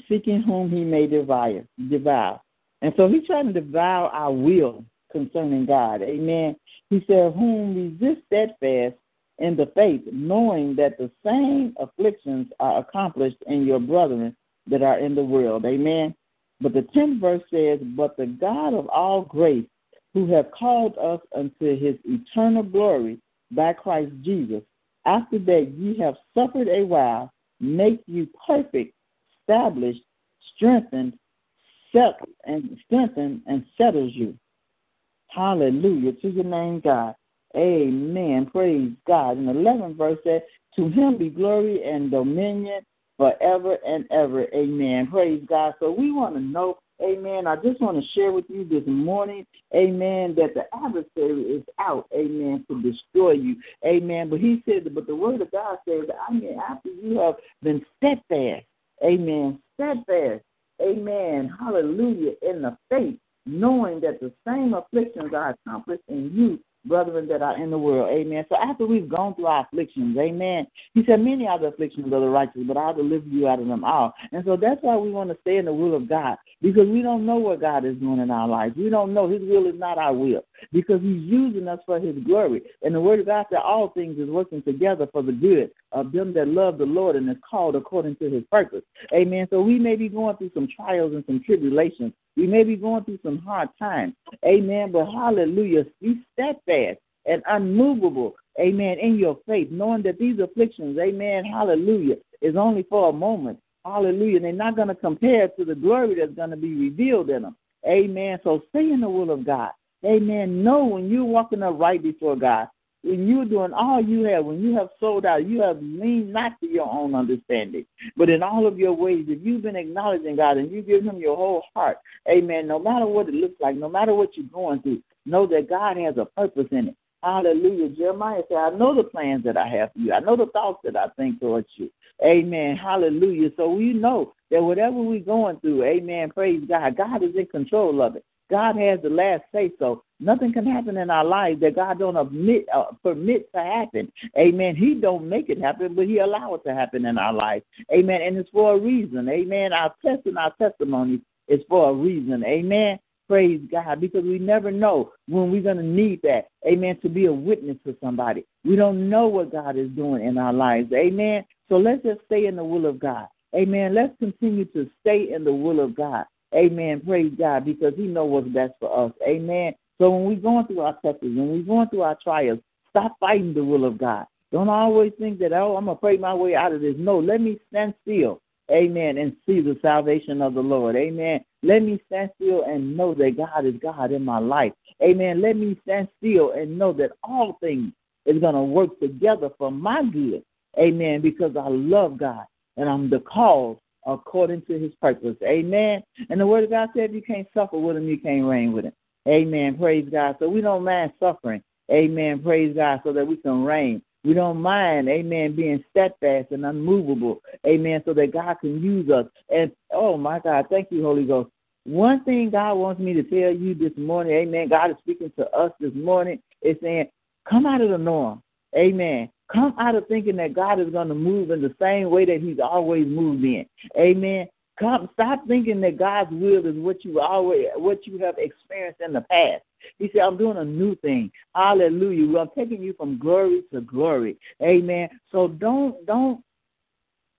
seeking whom he may devour. devour. And so he's trying to devour our will concerning God. Amen. He said, Whom resist steadfast in the faith, knowing that the same afflictions are accomplished in your brethren that are in the world. Amen. But the tenth verse says, But the God of all grace, who have called us unto his eternal glory by Christ Jesus, after that ye have suffered a while, make you perfect, established, strengthened, set and strengthened and settles you. Hallelujah to your name, God. Amen. Praise God. And the 11th verse says, To him be glory and dominion forever and ever. Amen. Praise God. So we want to know, amen. I just want to share with you this morning, amen, that the adversary is out, amen, to destroy you. Amen. But he said, but the word of God says, I mean, after you have been steadfast, amen, steadfast, amen, hallelujah, in the faith, knowing that the same afflictions are accomplished in you brethren that are in the world. Amen. So after we've gone through our afflictions, amen. He said, Many are the afflictions of the righteous, but I'll deliver you out of them all. And so that's why we want to stay in the will of God. Because we don't know what God is doing in our lives. We don't know his will is not our will. Because he's using us for his glory. And the word of God said all things is working together for the good of them that love the Lord and is called according to his purpose. Amen. So we may be going through some trials and some tribulations. We may be going through some hard times. Amen. But hallelujah. Be steadfast and unmovable. Amen. In your faith, knowing that these afflictions, amen, hallelujah, is only for a moment. Hallelujah. They're not going to compare to the glory that's going to be revealed in them. Amen. So stay in the will of God. Amen. Know when you're walking up right before God, when you're doing all you have, when you have sold out, you have leaned not to your own understanding, but in all of your ways, if you've been acknowledging God and you give Him your whole heart, amen, no matter what it looks like, no matter what you're going through, know that God has a purpose in it. Hallelujah. Jeremiah said, I know the plans that I have for you. I know the thoughts that I think towards you. Amen. Hallelujah. So we know that whatever we're going through, amen, praise God, God is in control of it. God has the last say so. Nothing can happen in our lives that God don't admit, uh, permit to happen. Amen. He don't make it happen, but He allow it to happen in our life. Amen. And it's for a reason. Amen. Our test and our testimony is for a reason. Amen. Praise God, because we never know when we're going to need that. Amen. To be a witness to somebody. We don't know what God is doing in our lives. Amen. So let's just stay in the will of God. Amen. Let's continue to stay in the will of God. Amen. Praise God, because He knows what's best for us. Amen. So when we're going through our tests, when we're going through our trials, stop fighting the will of God. Don't always think that, oh, I'm going to pray my way out of this. No, let me stand still. Amen. And see the salvation of the Lord. Amen. Let me stand still and know that God is God in my life. Amen. Let me stand still and know that all things is going to work together for my good. Amen. Because I love God and I'm the cause according to his purpose. Amen. And the word of God said if you can't suffer with him, you can't reign with him. Amen. Praise God. So we don't mind suffering. Amen. Praise God. So that we can reign. We don't mind, amen, being steadfast and unmovable. Amen. So that God can use us. And oh my God, thank you, Holy Ghost. One thing God wants me to tell you this morning, amen. God is speaking to us this morning, is saying, come out of the norm. Amen. Come out of thinking that God is going to move in the same way that He's always moved in. Amen. Come, stop thinking that God's will is what you always, what you have experienced in the past. He said, "I'm doing a new thing. Hallelujah. Well, I'm taking you from glory to glory. Amen. So don't, don't,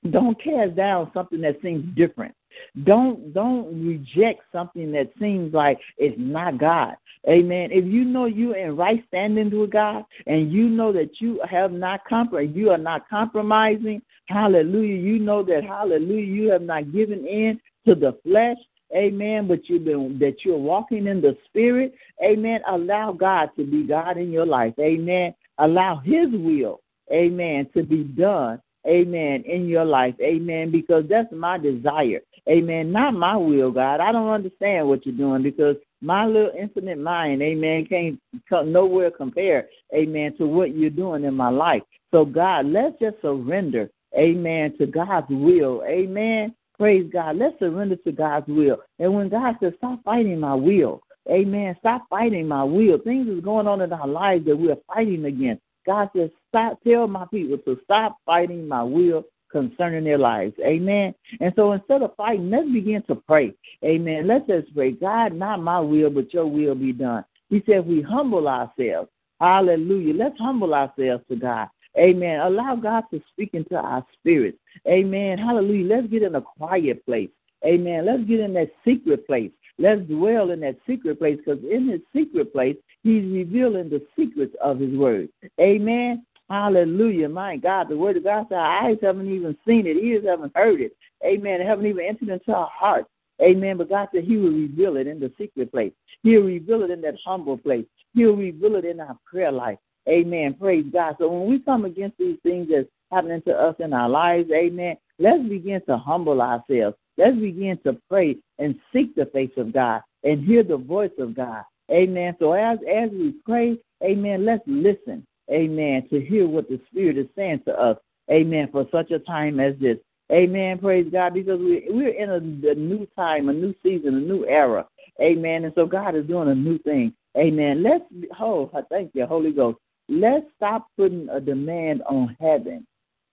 don't cast down something that seems different. Don't don't reject something that seems like it's not God. Amen. If you know you're in right standing with God and you know that you have not compromised, you are not compromising, hallelujah. You know that hallelujah, you have not given in to the flesh, amen, but you've been that you're walking in the spirit, amen. Allow God to be God in your life, amen. Allow his will, amen, to be done amen, in your life, amen, because that's my desire, amen, not my will, God. I don't understand what you're doing because my little infinite mind, amen, can't come nowhere compare, amen, to what you're doing in my life. So, God, let's just surrender, amen, to God's will, amen. Praise God. Let's surrender to God's will. And when God says, stop fighting my will, amen, stop fighting my will, things is going on in our lives that we're fighting against. God says, stop, tell my people to stop fighting my will concerning their lives. Amen. And so instead of fighting, let's begin to pray. Amen. Let's just pray, God, not my will, but your will be done. He said, we humble ourselves. Hallelujah. Let's humble ourselves to God. Amen. Allow God to speak into our spirits. Amen. Hallelujah. Let's get in a quiet place. Amen. Let's get in that secret place. Let's dwell in that secret place because in his secret place, he's revealing the secrets of his word. Amen. Hallelujah. My God, the word of God said, eyes haven't even seen it, ears haven't heard it. Amen. Haven't even entered into our hearts. Amen. But God said He will reveal it in the secret place. He'll reveal it in that humble place. He'll reveal it in our prayer life. Amen. Praise God. So when we come against these things that's happening to us in our lives, amen, let's begin to humble ourselves. Let's begin to pray and seek the face of God and hear the voice of God. Amen. So as as we pray, amen, let's listen. Amen. To hear what the Spirit is saying to us. Amen. For such a time as this. Amen. Praise God. Because we we're in a, a new time, a new season, a new era. Amen. And so God is doing a new thing. Amen. Let's oh, I thank you, Holy Ghost. Let's stop putting a demand on heaven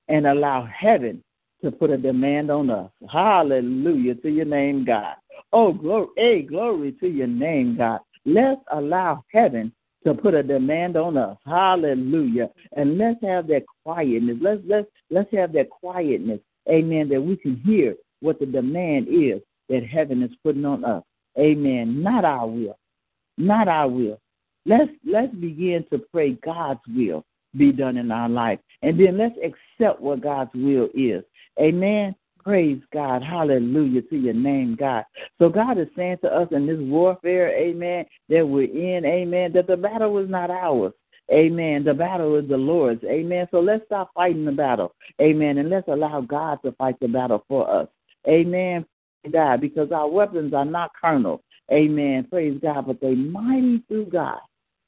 and allow heaven to put a demand on us. Hallelujah to your name, God. Oh, glory, hey, glory to your name, God. Let's allow heaven to put a demand on us. Hallelujah. And let's have that quietness. Let's let's let's have that quietness. Amen. That we can hear what the demand is that heaven is putting on us. Amen. Not our will. Not our will. Let's let's begin to pray God's will be done in our life. And then let's accept what God's will is. Amen. Praise God. Hallelujah to your name, God. So God is saying to us in this warfare, amen, that we're in, amen, that the battle is not ours. Amen. The battle is the Lord's. Amen. So let's stop fighting the battle. Amen. And let's allow God to fight the battle for us. Amen. God, because our weapons are not carnal. Amen. Praise God. But they mighty through God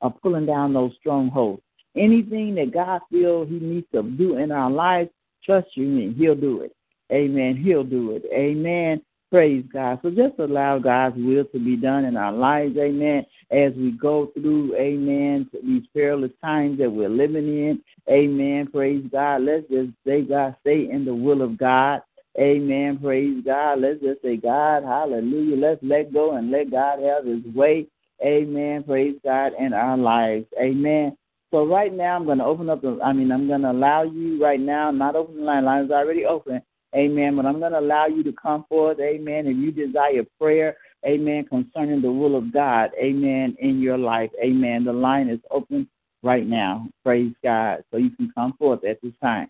are pulling down those strongholds. Anything that God feels He needs to do in our lives, trust you me, He'll do it. Amen. He'll do it. Amen. Praise God. So just allow God's will to be done in our lives. Amen. As we go through, amen, these perilous times that we're living in. Amen. Praise God. Let's just say, God, stay in the will of God. Amen. Praise God. Let's just say, God, hallelujah. Let's let go and let God have his way. Amen. Praise God in our lives. Amen. So right now I'm going to open up the, I mean, I'm going to allow you right now, not open the line. Line's already open. Amen. But I'm going to allow you to come forth. Amen. If you desire prayer, amen, concerning the will of God, amen, in your life. Amen. The line is open right now. Praise God. So you can come forth at this time.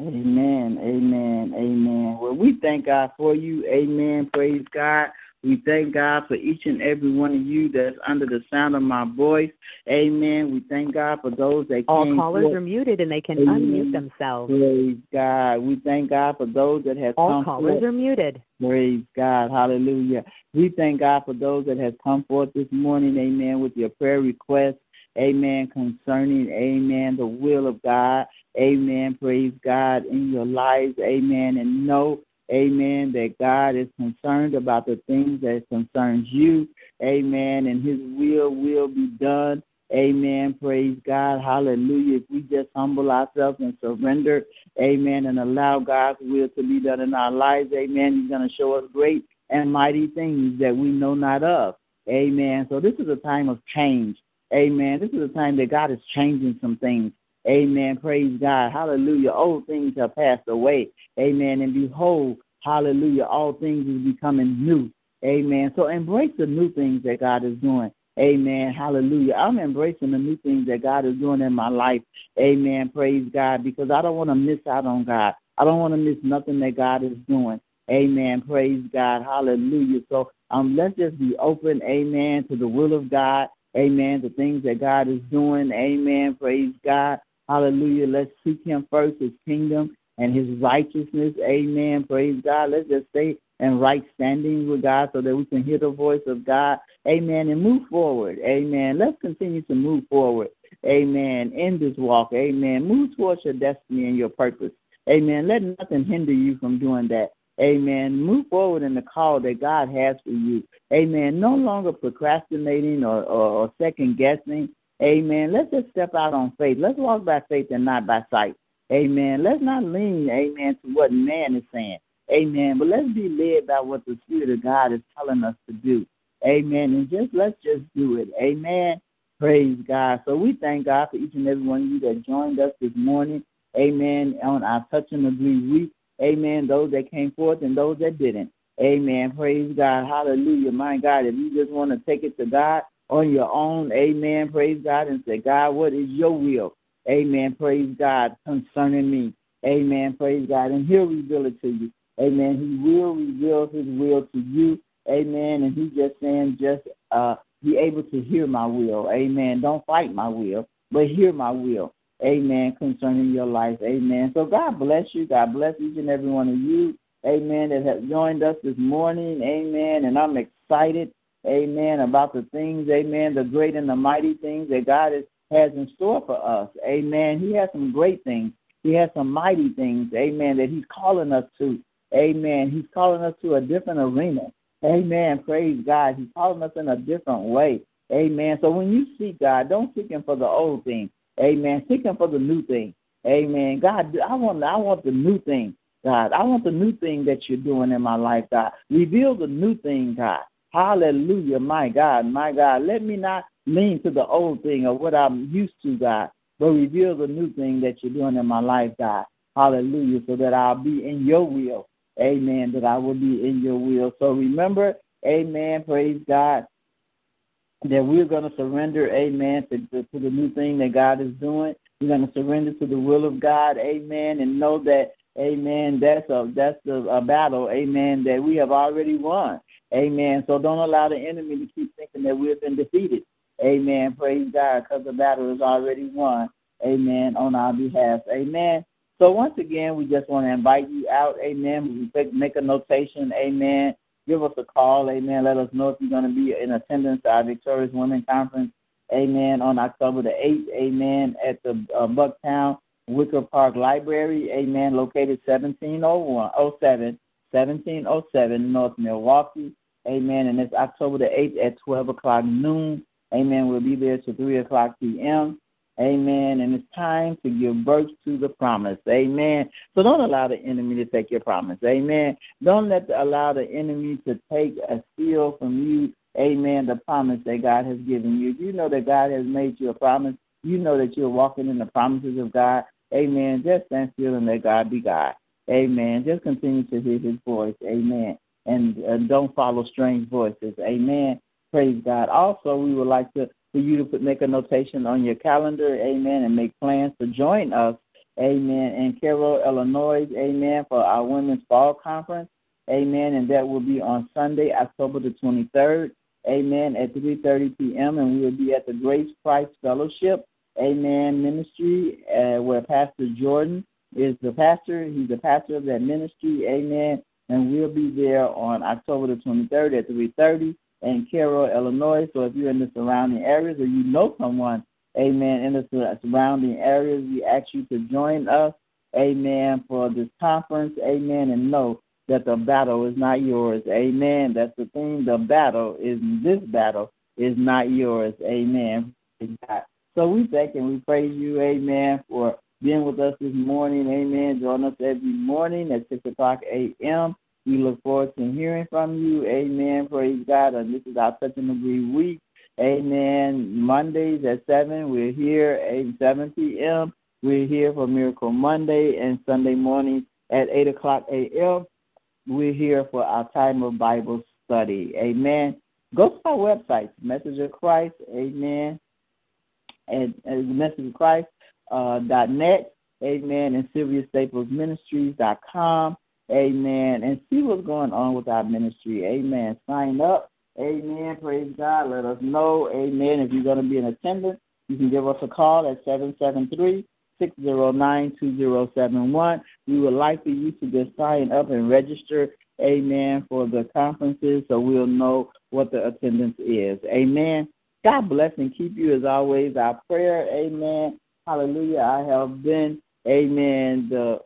Amen, amen, amen. Well, we thank God for you. Amen. Praise God. We thank God for each and every one of you that's under the sound of my voice. Amen. We thank God for those that All callers forth. are muted and they can Amen. unmute themselves. Praise God. We thank God for those that have come. All callers forth. are muted. Praise God. Hallelujah. We thank God for those that have come forth this morning, amen, with your prayer requests, amen, concerning, amen, the will of God. Amen. Praise God in your lives. Amen. And know, amen, that God is concerned about the things that concerns you. Amen. And his will will be done. Amen. Praise God. Hallelujah. If we just humble ourselves and surrender, amen, and allow God's will to be done in our lives, amen, he's going to show us great and mighty things that we know not of. Amen. So this is a time of change. Amen. This is a time that God is changing some things. Amen. Praise God. Hallelujah. Old things have passed away. Amen. And behold, hallelujah, all things is becoming new. Amen. So embrace the new things that God is doing. Amen. Hallelujah. I'm embracing the new things that God is doing in my life. Amen. Praise God. Because I don't want to miss out on God. I don't want to miss nothing that God is doing. Amen. Praise God. Hallelujah. So um, let's just be open, amen, to the will of God. Amen. The things that God is doing. Amen. Praise God. Hallelujah. Let's seek Him first, His kingdom and His righteousness. Amen. Praise God. Let's just stay in right standing with God so that we can hear the voice of God. Amen. And move forward. Amen. Let's continue to move forward. Amen. In this walk. Amen. Move towards your destiny and your purpose. Amen. Let nothing hinder you from doing that. Amen. Move forward in the call that God has for you. Amen. No longer procrastinating or, or, or second guessing. Amen. Let's just step out on faith. Let's walk by faith and not by sight. Amen. Let's not lean, amen, to what man is saying. Amen. But let's be led by what the Spirit of God is telling us to do. Amen. And just let's just do it. Amen. Praise God. So we thank God for each and every one of you that joined us this morning. Amen. On our touch and agree week. Amen. Those that came forth and those that didn't. Amen. Praise God. Hallelujah. My God, if you just want to take it to God on your own, amen. Praise God and say, God, what is your will? Amen. Praise God concerning me. Amen. Praise God. And he'll reveal it to you. Amen. He will reveal his will to you. Amen. And he's just saying, just uh, be able to hear my will. Amen. Don't fight my will, but hear my will. Amen. Concerning your life. Amen. So God bless you. God bless each and every one of you. Amen. That have joined us this morning. Amen. And I'm excited. Amen. About the things. Amen. The great and the mighty things that God is, has in store for us. Amen. He has some great things. He has some mighty things. Amen. That He's calling us to. Amen. He's calling us to a different arena. Amen. Praise God. He's calling us in a different way. Amen. So when you seek God, don't seek Him for the old thing. Amen. Seek Him for the new thing. Amen. God, I want, I want the new thing. God, I want the new thing that you're doing in my life, God. Reveal the new thing, God. Hallelujah, my God, my God. Let me not lean to the old thing or what I'm used to, God, but reveal the new thing that you're doing in my life, God. Hallelujah, so that I'll be in your will. Amen. That I will be in your will. So remember, amen, praise God, that we're going to surrender, amen, to, to, to the new thing that God is doing. We're going to surrender to the will of God, amen, and know that, amen, that's a that's a, a battle, amen, that we have already won. Amen. So don't allow the enemy to keep thinking that we've been defeated. Amen. Praise God, because the battle is already won. Amen. On our behalf. Amen. So once again, we just want to invite you out. Amen. Make a notation. Amen. Give us a call. Amen. Let us know if you're going to be in attendance at our Victorious Women Conference. Amen. On October the 8th. Amen. At the uh, Bucktown Wicker Park Library. Amen. Located 1701, 07, 1707 North Milwaukee. Amen. And it's October the 8th at 12 o'clock noon. Amen. We'll be there till 3 o'clock p.m. Amen. And it's time to give birth to the promise. Amen. So don't allow the enemy to take your promise. Amen. Don't let the, allow the enemy to take a steal from you. Amen. The promise that God has given you. You know that God has made you a promise. You know that you're walking in the promises of God. Amen. Just stand still and let God be God. Amen. Just continue to hear his voice. Amen. And uh, don't follow strange voices. Amen. Praise God. Also, we would like to for you to put, make a notation on your calendar, amen, and make plans to join us, amen, in Cairo, Illinois, amen, for our Women's Fall Conference, amen, and that will be on Sunday, October the 23rd, amen, at 3.30 p.m., and we will be at the Grace Price Fellowship, amen, ministry, uh, where Pastor Jordan is the pastor. He's the pastor of that ministry, amen, and we'll be there on October the 23rd at 3.30 in Cairo, Illinois. So if you're in the surrounding areas or you know someone, amen, in the surrounding areas, we ask you to join us, amen, for this conference, amen, and know that the battle is not yours, amen. That's the thing, the battle is, this battle is not yours, amen. So we thank and we praise you, amen, for being with us this morning, amen. Join us every morning at 6 o'clock a.m. We look forward to hearing from you. Amen. Praise God. And this is our Touch and Agree week. Amen. Mondays at 7, we're here at 7 p.m. We're here for Miracle Monday and Sunday morning at 8 o'clock a.m. We're here for our time of Bible study. Amen. Go to our website, Message of Christ, amen, and, and Message of Christ uh, dot net, amen, and Sylvia Staples Ministries dot com, amen, and see what's going on with our ministry, amen. Sign up, amen, praise God, let us know, amen. If you're going to be in attendance, you can give us a call at 773 609 2071. We would like for you to just sign up and register, amen, for the conferences so we'll know what the attendance is. Amen. God bless and keep you as always. Our prayer, amen. Hallelujah. I have been, amen, the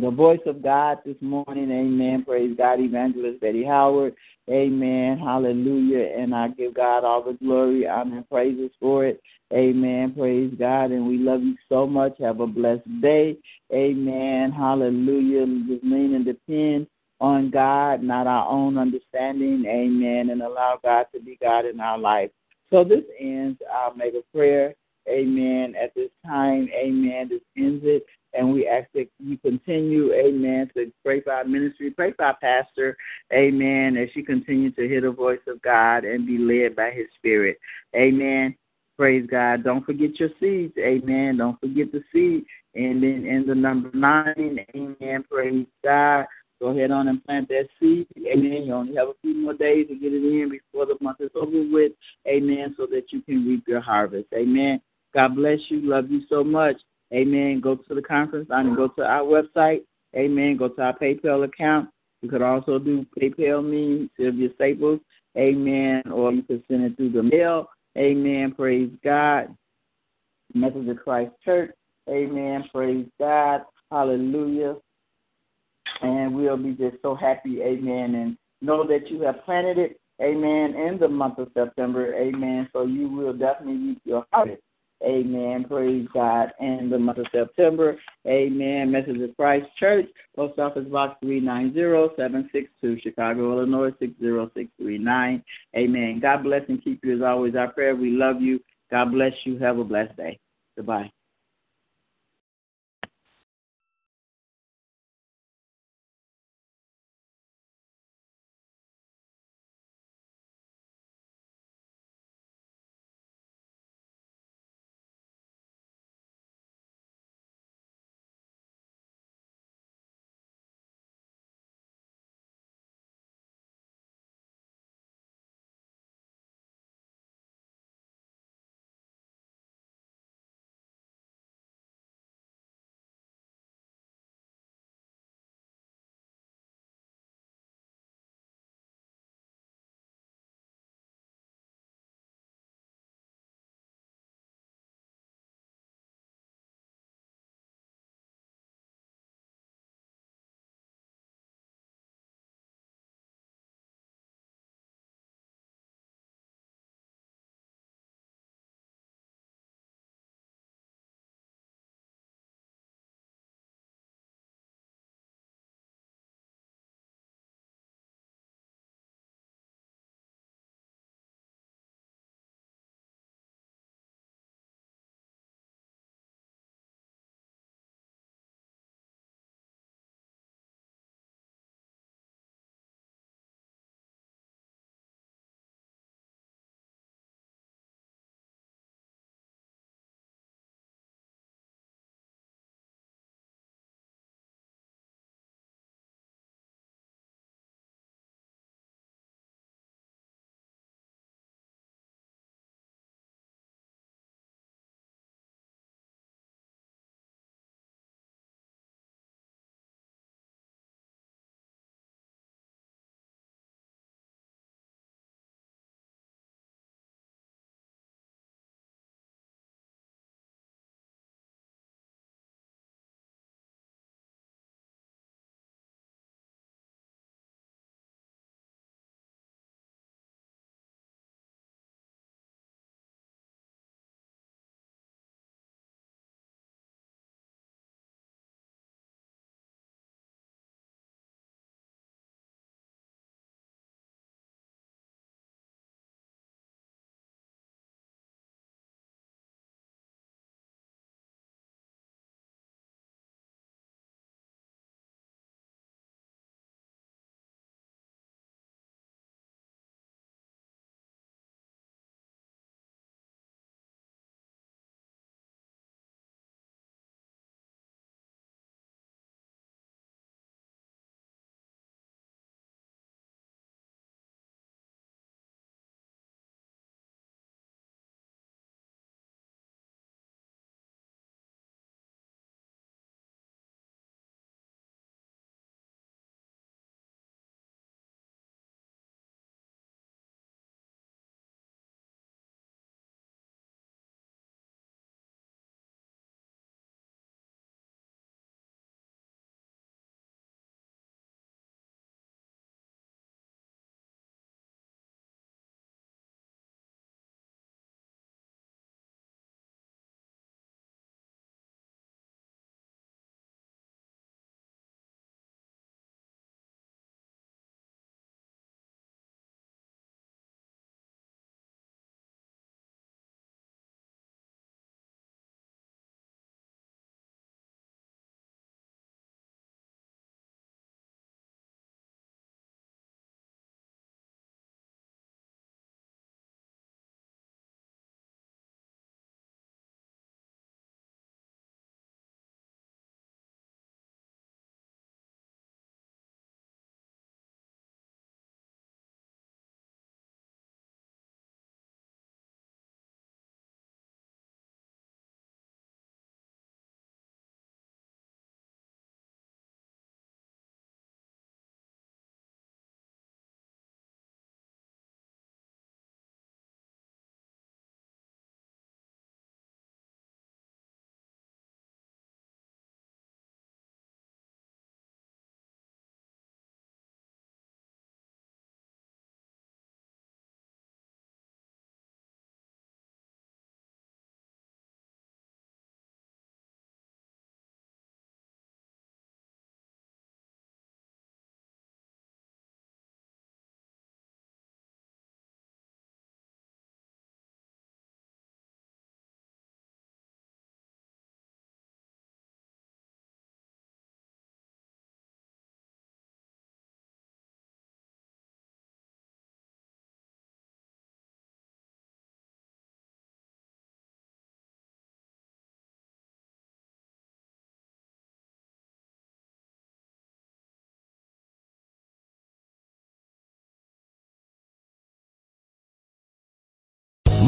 the voice of God this morning. Amen. Praise God, Evangelist Betty Howard. Amen. Hallelujah. And I give God all the glory, honor, and praises for it. Amen. Praise God. And we love you so much. Have a blessed day. Amen. Hallelujah. Just lean and depend on God, not our own understanding. Amen. And allow God to be God in our life. So this ends our mega prayer. Amen. At this time, amen. This ends it. And we ask that you continue, amen, to pray for our ministry, pray for our pastor, amen, as she continues to hear the voice of God and be led by his spirit. Amen. Praise God. Don't forget your seeds. Amen. Don't forget the seed. And then in the number nine, amen. Praise God. Go ahead on and plant that seed. Amen. You only have a few more days to get it in before the month is over with. Amen. So that you can reap your harvest. Amen. God bless you. Love you so much. Amen. Go to the conference I mean, go to our website. Amen. Go to our PayPal account. You could also do PayPal me, Sylvia Staples. Amen. Or you could send it through the mail. Amen. Praise God. Message of Christ Church. Amen. Praise God. Hallelujah. And we'll be just so happy. Amen. And know that you have planted it. Amen. In the month of September. Amen. So you will definitely reap your harvest. Amen. Praise God. And the month of September. Amen. Message of Christ Church, Post Office Box 390762, Chicago, Illinois 60639. Amen. God bless and keep you as always. Our prayer. We love you. God bless you. Have a blessed day. Goodbye.